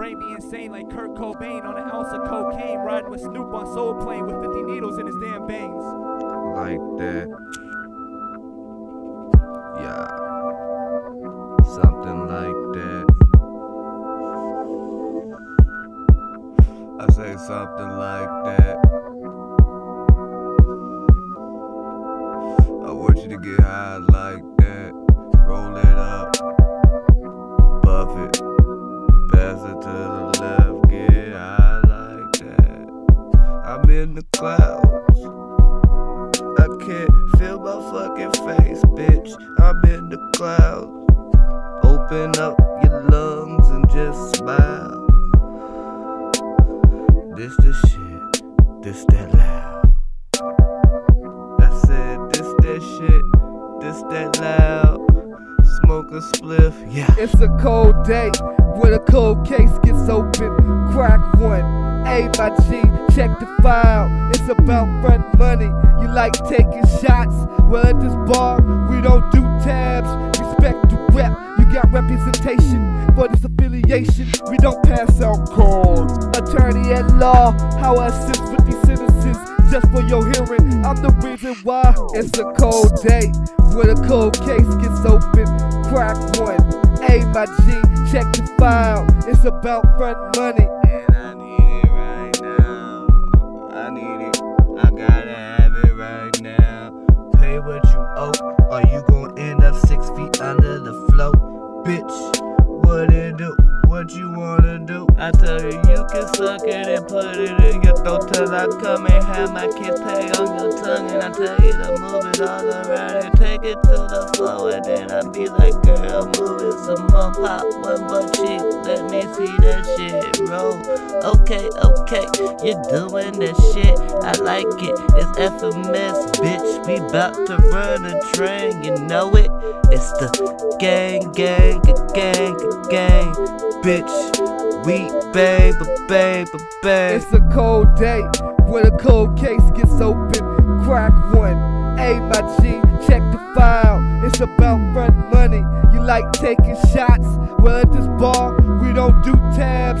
brain be insane like Kurt Cobain on an ounce of cocaine. Riding with Snoop on Soul Plane with 50 needles in his damn. Like that. Yeah. Something like that. I say something like that. I want you to get high like that. Roll it up. I'm in the clouds. I can't feel my fucking face, bitch. I'm in the clouds. Open up your lungs and just smile. This the shit, this that loud. I said, this that shit, this that loud. Smoke a spliff, yeah. It's a cold day when a cold case gets open. Crack one. A my G, check the file. It's about front money. You like taking shots? Well, at this bar, we don't do tabs. Respect the rep. You got representation for this affiliation. We don't pass out cards. Attorney at law, how I assist with these sentences. Just for your hearing, I'm the reason why it's a cold day when a cold case gets open. Crack one. A my G, check the file. It's about front money. What you wanna do? I tell you, you can suck it and put it in your throat till I come and have my kiss pay on your tongue. And I tell you to move it all around and take it to the floor. And then I be like, girl, move it some more. Pop one butt cheek, let me see that shit roll. Okay, okay, you're doing that shit. I like it. It's FMS, bitch. We bout to run a train, you know it. It's the gang, gang, gang, gang, bitch. We bang, ba bang, ba bang. It's a cold day when a cold case gets open. Crack one. A my G, check the file. It's about front money. You like taking shots? Well, at this bar, we don't do tabs.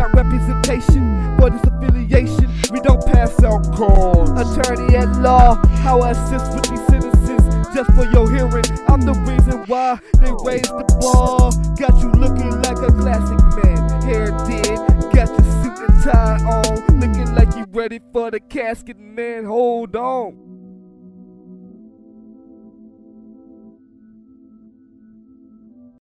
Got representation for this affiliation. We don't pass out cards. Attorney at law, how I assist with these sentences. Just for your hearing, I'm the reason why they raised the bar. Got you looking like a classic man. Hair did, got your suit and tie on. Looking like you ready for the casket, man. Hold on.